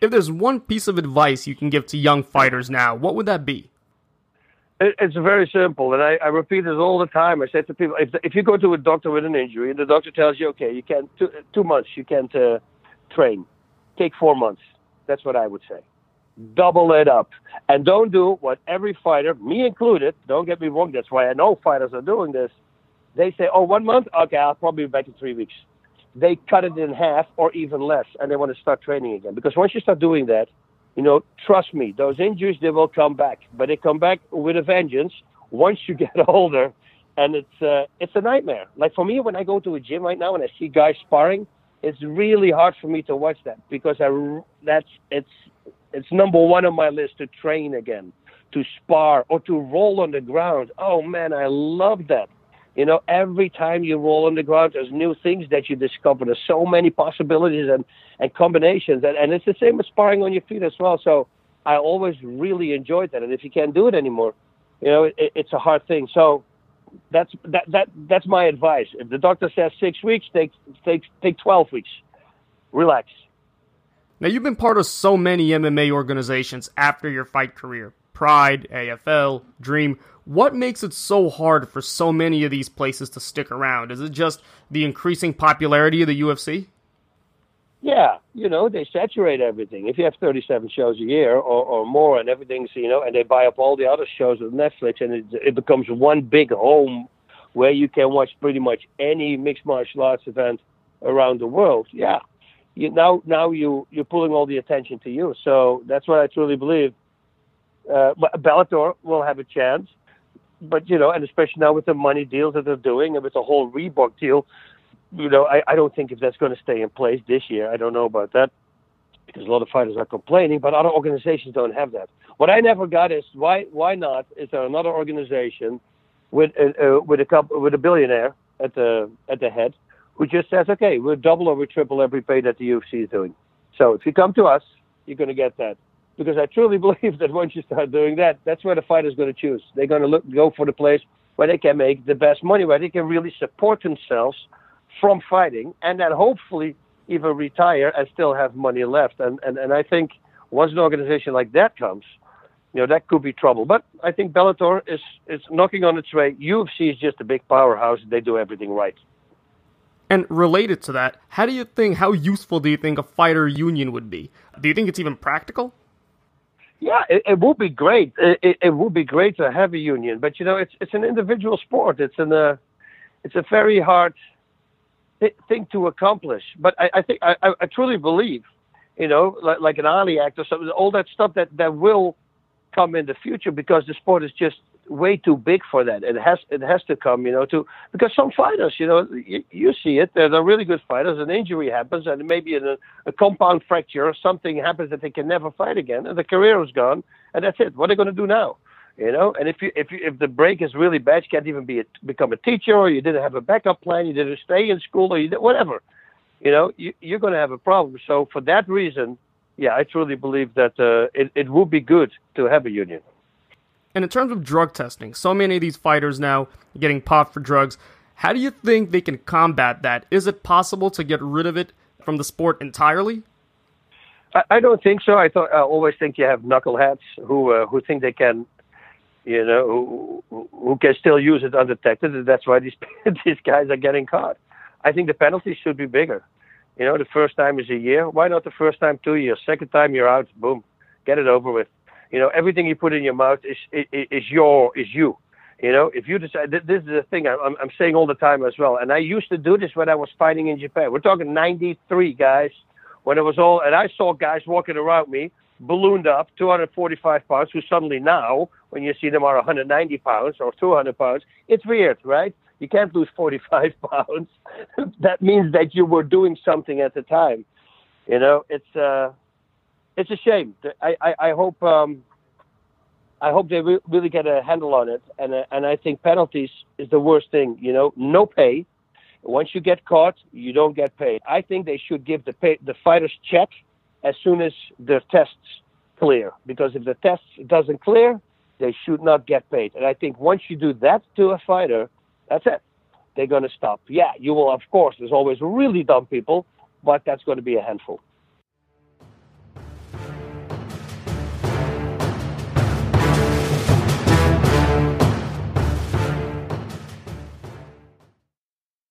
if there's one piece of advice you can give to young fighters now, what would that be? It's very simple, and I, I repeat this all the time. I say to people, if, if you go to a doctor with an injury, and the doctor tells you, okay, you can't two, two months, you can't uh, train, take four months. That's what I would say. Double it up, and don't do what every fighter, me included. Don't get me wrong. That's why I know fighters are doing this. They say, oh, one month, okay, I'll probably be back in three weeks. They cut it in half or even less, and they want to start training again. Because once you start doing that, you know, trust me, those injuries they will come back, but they come back with a vengeance once you get older, and it's uh, it's a nightmare. Like for me, when I go to a gym right now and I see guys sparring, it's really hard for me to watch that because I that's it's it's number one on my list to train again, to spar or to roll on the ground. Oh man, I love that. You know, every time you roll on the ground, there's new things that you discover. There's so many possibilities and, and combinations. And, and it's the same as sparring on your feet as well. So I always really enjoyed that. And if you can't do it anymore, you know, it, it's a hard thing. So that's that, that that's my advice. If the doctor says six weeks, take take take twelve weeks. Relax. Now you've been part of so many MMA organizations after your fight career. Pride, IFL, Dream. What makes it so hard for so many of these places to stick around? Is it just the increasing popularity of the UFC? Yeah, you know, they saturate everything. If you have 37 shows a year or, or more and everything's, you know, and they buy up all the other shows with Netflix and it, it becomes one big home where you can watch pretty much any mixed martial arts event around the world. Yeah. You, now, now you, you're pulling all the attention to you. So that's what I truly believe uh, Bellator will have a chance, but you know, and especially now with the money deals that they're doing and with the whole Reebok deal, you know, I, I don't think if that's going to stay in place this year. I don't know about that because a lot of fighters are complaining, but other organizations don't have that. What I never got is why why not is there another organization with a, uh, with a couple, with a billionaire at the at the head who just says, okay, we'll double or we triple every pay that the UFC is doing. So if you come to us, you're going to get that because I truly believe that once you start doing that, that's where the fighter's going to choose. They're going to look, go for the place where they can make the best money, where they can really support themselves from fighting, and then hopefully even retire and still have money left. And and, and I think once an organization like that comes, you know that could be trouble. But I think Bellator is is knocking on its way. UFC is just a big powerhouse. They do everything right. And related to that, how do you think, how useful do you think a fighter union would be? Do you think it's even practical? Yeah, it, it would be great. It, it, it, would be great to have a union, but you know, it's it's an individual sport. It's an uh, it's a very hard th- thing to accomplish. But I, I think I, I truly believe, you know, like, like an Ali Act or something, all that stuff that that will come in the future because the sport is just way too big for that. It has it has to come, you know, to because some fighters, you know, you, you see it. They're, they're really good fighters. An injury happens, and maybe a, a compound fracture or something happens that they can never fight again, and the career is gone, and that's it. What are they going to do now? You know, and if you if you if the break is really bad, you can't even be a, become a teacher, or you didn't have a backup plan, you didn't stay in school, or you did, whatever. You know, you, you're going to have a problem. So for that reason, yeah, I truly believe that uh, it it would be good to have a union. And in terms of drug testing, so many of these fighters now getting popped for drugs. How do you think they can combat that? Is it possible to get rid of it from the sport entirely? I, don't think so. I thought I always think you have knuckleheads who uh, who think they can, you know, who, who can still use it undetected. And that's why these these guys are getting caught. I think the penalties should be bigger. You know, the first time is a year. Why not the first time two years? Second time you're out. Boom, get it over with. You know, everything you put in your mouth is is, is your is you. You know, if you decide this is the thing I'm, I'm saying all the time as well, and I used to do this when I was fighting in Japan. We're talking '93, guys, when it was all, and I saw guys walking around me ballooned up, 245 pounds, who suddenly now, when you see them are 190 pounds or 200 pounds, it's weird, right? You can't lose 45 pounds. that means that you were doing something at the time. You know, it's uh, it's a shame. I I, I hope um, I hope they re- really get a handle on it, and uh, and I think penalties is the worst thing. You know, no pay. Once you get caught, you don't get paid. I think they should give the pay, the fighters check as soon as their tests clear, because if the test doesn't clear, they should not get paid. And I think once you do that to a fighter, that's it. They're going to stop. Yeah, you will, of course. There's always really dumb people, but that's going to be a handful.